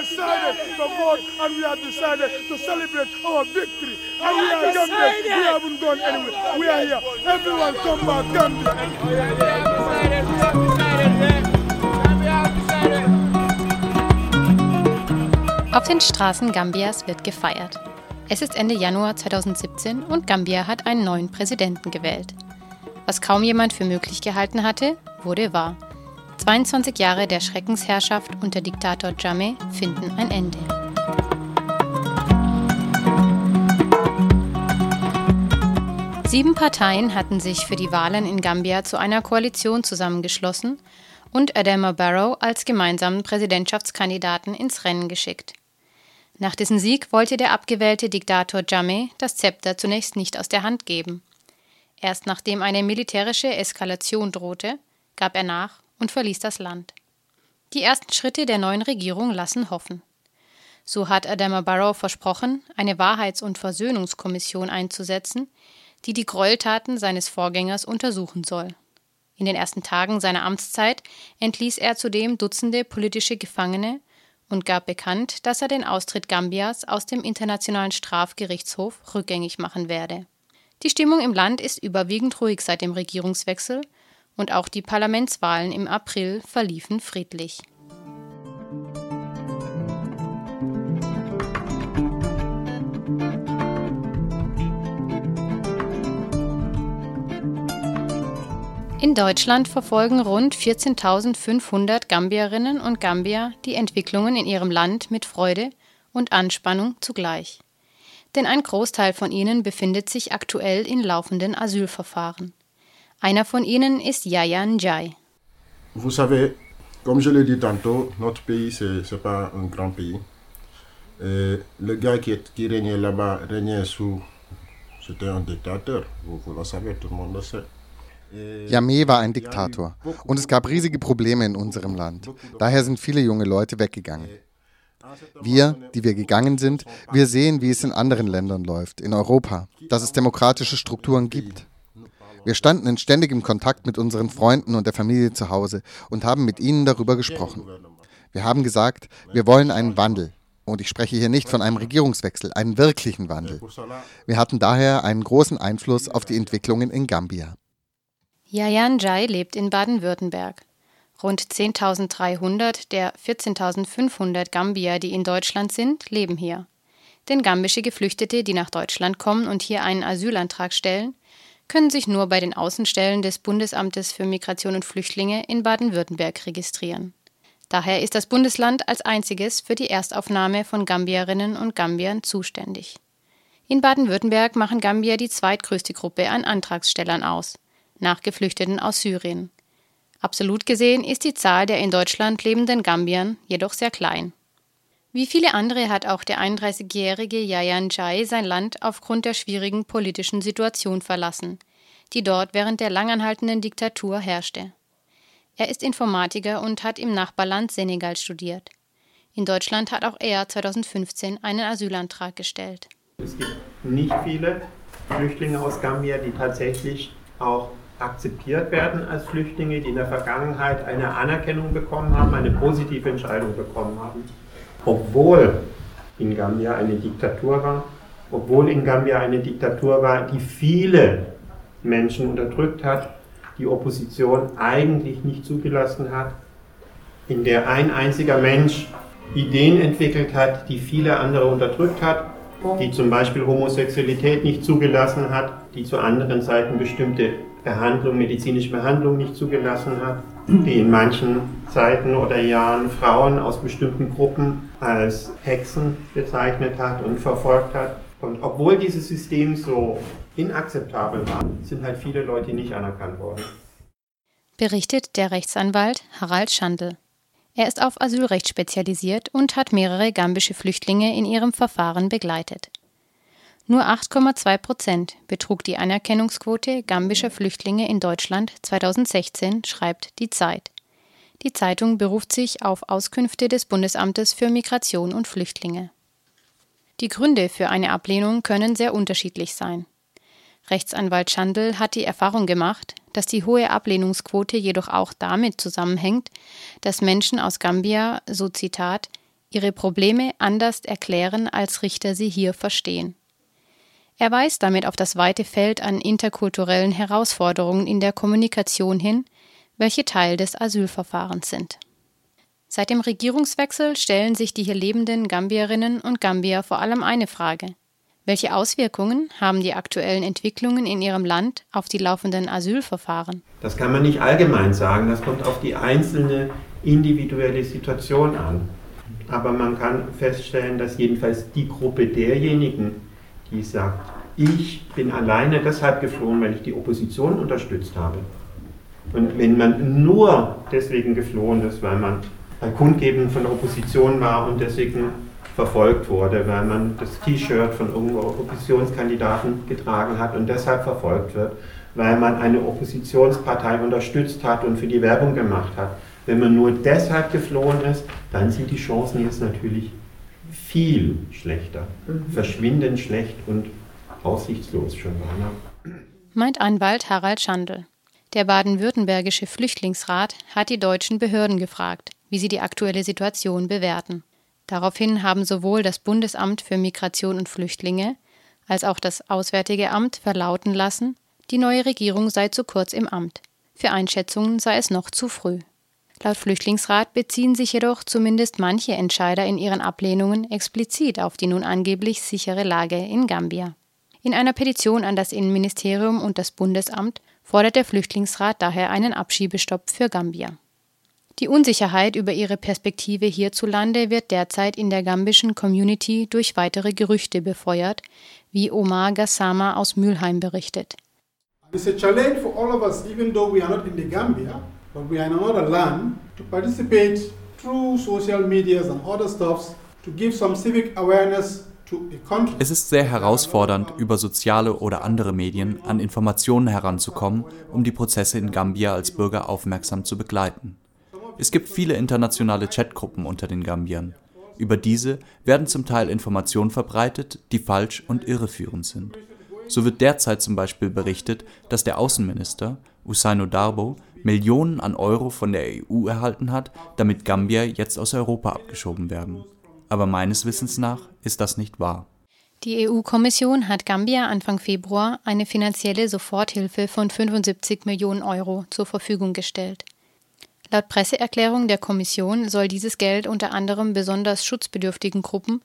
decided to vote and we have decided to celebrate our victory. And we are Gambians. We haven't gone anywhere. We are here. Everyone come back, Gambia. Auf den Straßen Gambias wird gefeiert. Es ist Ende Januar 2017 und Gambia hat einen neuen Präsidenten gewählt. Was kaum jemand für möglich gehalten hatte, wurde wahr. 22 Jahre der Schreckensherrschaft unter Diktator Jammeh finden ein Ende. Sieben Parteien hatten sich für die Wahlen in Gambia zu einer Koalition zusammengeschlossen und Adama Barrow als gemeinsamen Präsidentschaftskandidaten ins Rennen geschickt. Nach dessen Sieg wollte der abgewählte Diktator Jammeh das Zepter zunächst nicht aus der Hand geben. Erst nachdem eine militärische Eskalation drohte, gab er nach und verließ das Land. Die ersten Schritte der neuen Regierung lassen hoffen. So hat Adama Barrow versprochen, eine Wahrheits- und Versöhnungskommission einzusetzen, die die Gräueltaten seines Vorgängers untersuchen soll. In den ersten Tagen seiner Amtszeit entließ er zudem Dutzende politische Gefangene und gab bekannt, dass er den Austritt Gambias aus dem Internationalen Strafgerichtshof rückgängig machen werde. Die Stimmung im Land ist überwiegend ruhig seit dem Regierungswechsel und auch die Parlamentswahlen im April verliefen friedlich. In Deutschland verfolgen rund 14.500 Gambierinnen und Gambier die Entwicklungen in ihrem Land mit Freude und Anspannung zugleich. Denn ein Großteil von ihnen befindet sich aktuell in laufenden Asylverfahren. Einer von ihnen ist Yaya Njai. Vous savez, comme je l'ai dit tantôt, notre pays, c'est n'est pas un grand pays. Et le gars qui, qui régnait là-bas régnait sous. C'était un dictateur, vous, vous le savez, tout le monde le sait. Yamé war ein Diktator und es gab riesige Probleme in unserem Land. Daher sind viele junge Leute weggegangen. Wir, die wir gegangen sind, wir sehen, wie es in anderen Ländern läuft, in Europa, dass es demokratische Strukturen gibt. Wir standen in ständigem Kontakt mit unseren Freunden und der Familie zu Hause und haben mit ihnen darüber gesprochen. Wir haben gesagt, wir wollen einen Wandel. Und ich spreche hier nicht von einem Regierungswechsel, einen wirklichen Wandel. Wir hatten daher einen großen Einfluss auf die Entwicklungen in Gambia. Yayan Jai lebt in Baden-Württemberg. Rund 10.300 der 14.500 Gambier, die in Deutschland sind, leben hier. Denn gambische Geflüchtete, die nach Deutschland kommen und hier einen Asylantrag stellen, können sich nur bei den Außenstellen des Bundesamtes für Migration und Flüchtlinge in Baden-Württemberg registrieren. Daher ist das Bundesland als einziges für die Erstaufnahme von Gambierinnen und Gambiern zuständig. In Baden-Württemberg machen Gambier die zweitgrößte Gruppe an Antragstellern aus – nach Geflüchteten aus Syrien. Absolut gesehen ist die Zahl der in Deutschland lebenden Gambiern jedoch sehr klein. Wie viele andere hat auch der 31-jährige Yayan Jai sein Land aufgrund der schwierigen politischen Situation verlassen, die dort während der langanhaltenden Diktatur herrschte. Er ist Informatiker und hat im Nachbarland Senegal studiert. In Deutschland hat auch er 2015 einen Asylantrag gestellt. Es gibt nicht viele Flüchtlinge aus Gambia, die tatsächlich auch akzeptiert werden als Flüchtlinge, die in der Vergangenheit eine Anerkennung bekommen haben, eine positive Entscheidung bekommen haben. Obwohl in Gambia eine Diktatur war, obwohl in Gambia eine Diktatur war, die viele Menschen unterdrückt hat, die Opposition eigentlich nicht zugelassen hat, in der ein einziger Mensch Ideen entwickelt hat, die viele andere unterdrückt hat, die zum Beispiel Homosexualität nicht zugelassen hat, die zu anderen Zeiten bestimmte Behandlung, medizinische Behandlung nicht zugelassen hat, die in manchen Zeiten oder Jahren Frauen aus bestimmten Gruppen als Hexen bezeichnet hat und verfolgt hat. Und obwohl dieses System so inakzeptabel war, sind halt viele Leute nicht anerkannt worden. Berichtet der Rechtsanwalt Harald Schandl. Er ist auf Asylrecht spezialisiert und hat mehrere gambische Flüchtlinge in ihrem Verfahren begleitet. Nur 8,2 Prozent betrug die Anerkennungsquote gambischer Flüchtlinge in Deutschland 2016, schreibt die Zeit. Die Zeitung beruft sich auf Auskünfte des Bundesamtes für Migration und Flüchtlinge. Die Gründe für eine Ablehnung können sehr unterschiedlich sein. Rechtsanwalt Schandl hat die Erfahrung gemacht, dass die hohe Ablehnungsquote jedoch auch damit zusammenhängt, dass Menschen aus Gambia, so Zitat, ihre Probleme anders erklären, als Richter sie hier verstehen. Er weist damit auf das weite Feld an interkulturellen Herausforderungen in der Kommunikation hin, welche Teil des Asylverfahrens sind. Seit dem Regierungswechsel stellen sich die hier lebenden Gambierinnen und Gambier vor allem eine Frage. Welche Auswirkungen haben die aktuellen Entwicklungen in ihrem Land auf die laufenden Asylverfahren? Das kann man nicht allgemein sagen, das kommt auf die einzelne individuelle Situation an. Aber man kann feststellen, dass jedenfalls die Gruppe derjenigen, die sagt, ich bin alleine deshalb geflohen, weil ich die Opposition unterstützt habe. Und wenn man nur deswegen geflohen ist, weil man bei Kundgeben von der Opposition war und deswegen verfolgt wurde, weil man das T-Shirt von irgendwo Oppositionskandidaten getragen hat und deshalb verfolgt wird, weil man eine Oppositionspartei unterstützt hat und für die Werbung gemacht hat. Wenn man nur deshalb geflohen ist, dann sind die Chancen jetzt natürlich viel schlechter, mhm. verschwindend schlecht und aussichtslos schon war. Meint Anwalt Harald Schandl. Der baden-württembergische Flüchtlingsrat hat die deutschen Behörden gefragt, wie sie die aktuelle Situation bewerten. Daraufhin haben sowohl das Bundesamt für Migration und Flüchtlinge als auch das Auswärtige Amt verlauten lassen, die neue Regierung sei zu kurz im Amt. Für Einschätzungen sei es noch zu früh. Laut Flüchtlingsrat beziehen sich jedoch zumindest manche Entscheider in ihren Ablehnungen explizit auf die nun angeblich sichere Lage in Gambia. In einer Petition an das Innenministerium und das Bundesamt fordert der Flüchtlingsrat daher einen Abschiebestopp für Gambia. Die Unsicherheit über ihre Perspektive hierzulande wird derzeit in der gambischen Community durch weitere Gerüchte befeuert, wie Omar Gassama aus Mülheim berichtet. It's a challenge for all of us, even though we are not in the Gambia but we are in another land, to participate through social medias and other stuffs to give some civic awareness es ist sehr herausfordernd, über soziale oder andere Medien an Informationen heranzukommen, um die Prozesse in Gambia als Bürger aufmerksam zu begleiten. Es gibt viele internationale Chatgruppen unter den Gambiern. Über diese werden zum Teil Informationen verbreitet, die falsch und irreführend sind. So wird derzeit zum Beispiel berichtet, dass der Außenminister, Usaino Darbo, Millionen an Euro von der EU erhalten hat, damit Gambia jetzt aus Europa abgeschoben werden. Aber meines Wissens nach ist das nicht wahr. Die EU-Kommission hat Gambia Anfang Februar eine finanzielle Soforthilfe von 75 Millionen Euro zur Verfügung gestellt. Laut Presseerklärung der Kommission soll dieses Geld unter anderem besonders schutzbedürftigen Gruppen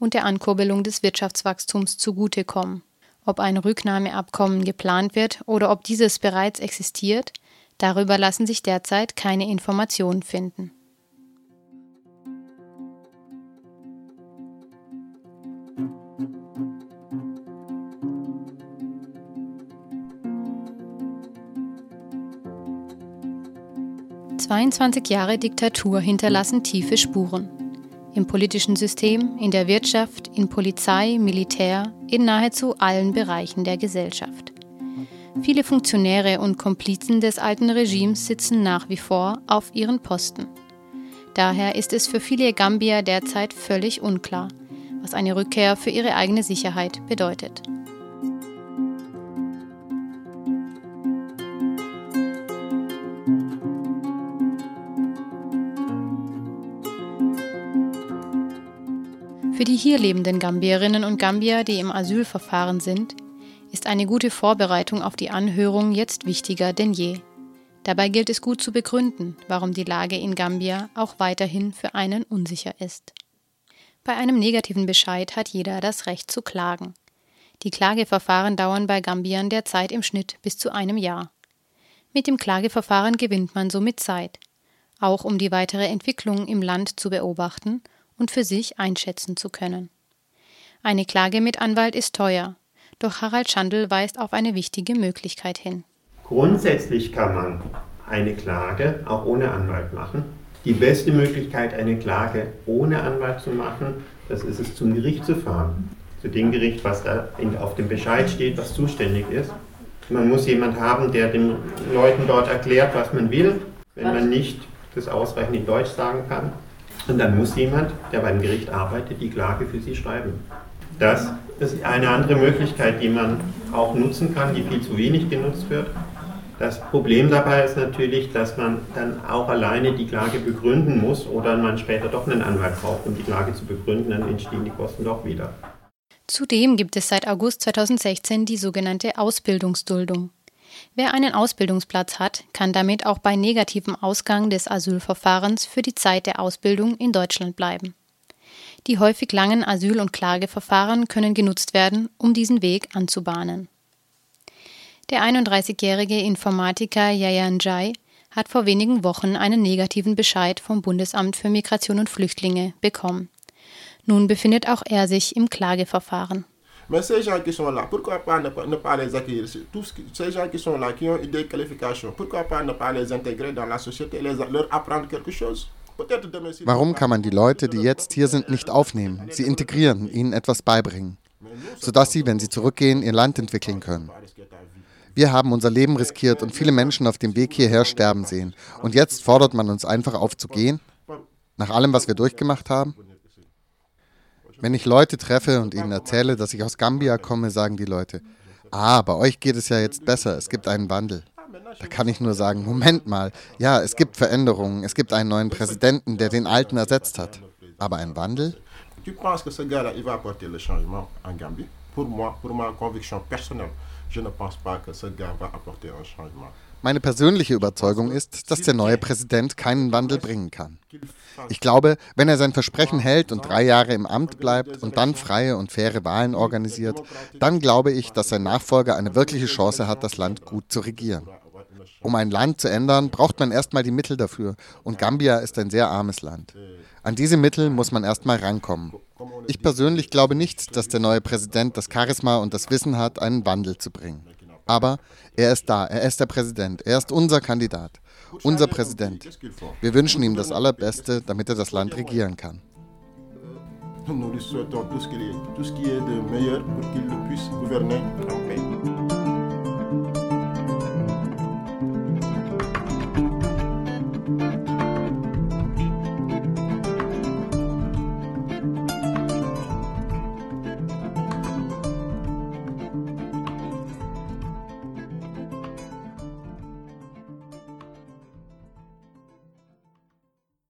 und der Ankurbelung des Wirtschaftswachstums zugutekommen. Ob ein Rücknahmeabkommen geplant wird oder ob dieses bereits existiert, Darüber lassen sich derzeit keine Informationen finden. Zweiundzwanzig Jahre Diktatur hinterlassen tiefe Spuren. Im politischen System, in der Wirtschaft, in Polizei, Militär, in nahezu allen Bereichen der Gesellschaft. Viele Funktionäre und Komplizen des alten Regimes sitzen nach wie vor auf ihren Posten. Daher ist es für viele Gambier derzeit völlig unklar, was eine Rückkehr für ihre eigene Sicherheit bedeutet. Für die hier lebenden Gambierinnen und Gambier, die im Asylverfahren sind, ist eine gute Vorbereitung auf die Anhörung jetzt wichtiger denn je. Dabei gilt es gut zu begründen, warum die Lage in Gambia auch weiterhin für einen unsicher ist. Bei einem negativen Bescheid hat jeder das Recht zu klagen. Die Klageverfahren dauern bei Gambiern derzeit im Schnitt bis zu einem Jahr. Mit dem Klageverfahren gewinnt man somit Zeit, auch um die weitere Entwicklung im Land zu beobachten und für sich einschätzen zu können. Eine Klage mit Anwalt ist teuer, doch Harald Schandl weist auf eine wichtige Möglichkeit hin. Grundsätzlich kann man eine Klage auch ohne Anwalt machen. Die beste Möglichkeit, eine Klage ohne Anwalt zu machen, das ist es, zum Gericht zu fahren. Zu dem Gericht, was da auf dem Bescheid steht, was zuständig ist. Man muss jemand haben, der den Leuten dort erklärt, was man will, wenn man nicht das ausreichend in Deutsch sagen kann. Und dann muss jemand, der beim Gericht arbeitet, die Klage für sie schreiben. Das ist eine andere Möglichkeit, die man auch nutzen kann, die viel zu wenig genutzt wird. Das Problem dabei ist natürlich, dass man dann auch alleine die Klage begründen muss oder man später doch einen Anwalt braucht, um die Klage zu begründen, dann entstehen die Kosten doch wieder. Zudem gibt es seit August 2016 die sogenannte Ausbildungsduldung. Wer einen Ausbildungsplatz hat, kann damit auch bei negativem Ausgang des Asylverfahrens für die Zeit der Ausbildung in Deutschland bleiben. Die häufig langen Asyl- und Klageverfahren können genutzt werden, um diesen Weg anzubahnen. Der 31-jährige Informatiker Yayan Jai hat vor wenigen Wochen einen negativen Bescheid vom Bundesamt für Migration und Flüchtlinge bekommen. Nun befindet auch er sich im Klageverfahren. Mais ces gens qui sont là, pourquoi pas ne, ne pas les accueillir Tous ces gens qui sont là, qui ont des qualifications, pourquoi pas ne pas les intégrer dans la société, les, leur apprendre quelque chose Warum kann man die Leute, die jetzt hier sind, nicht aufnehmen, sie integrieren, ihnen etwas beibringen, sodass sie, wenn sie zurückgehen, ihr Land entwickeln können? Wir haben unser Leben riskiert und viele Menschen auf dem Weg hierher sterben sehen. Und jetzt fordert man uns einfach auf zu gehen? Nach allem, was wir durchgemacht haben? Wenn ich Leute treffe und ihnen erzähle, dass ich aus Gambia komme, sagen die Leute, ah, bei euch geht es ja jetzt besser, es gibt einen Wandel. Da kann ich nur sagen, Moment mal, ja, es gibt Veränderungen, es gibt einen neuen Präsidenten, der den alten ersetzt hat. Aber ein Wandel? Tu penses que ce gars-là, il va apporter le changement en Gambie Pour moi, pour ma conviction personnelle, je ne pense pas que ce gars va apporter un changement. Meine persönliche Überzeugung ist, dass der neue Präsident keinen Wandel bringen kann. Ich glaube, wenn er sein Versprechen hält und drei Jahre im Amt bleibt und dann freie und faire Wahlen organisiert, dann glaube ich, dass sein Nachfolger eine wirkliche Chance hat, das Land gut zu regieren. Um ein Land zu ändern, braucht man erstmal die Mittel dafür. Und Gambia ist ein sehr armes Land. An diese Mittel muss man erstmal rankommen. Ich persönlich glaube nicht, dass der neue Präsident das Charisma und das Wissen hat, einen Wandel zu bringen. Aber er ist da, er ist der Präsident, er ist unser Kandidat, unser Präsident. Wir wünschen ihm das Allerbeste, damit er das Land regieren kann. Nous lui souhaitons tout ce qui est, de meilleur pour qu'il puisse gouverner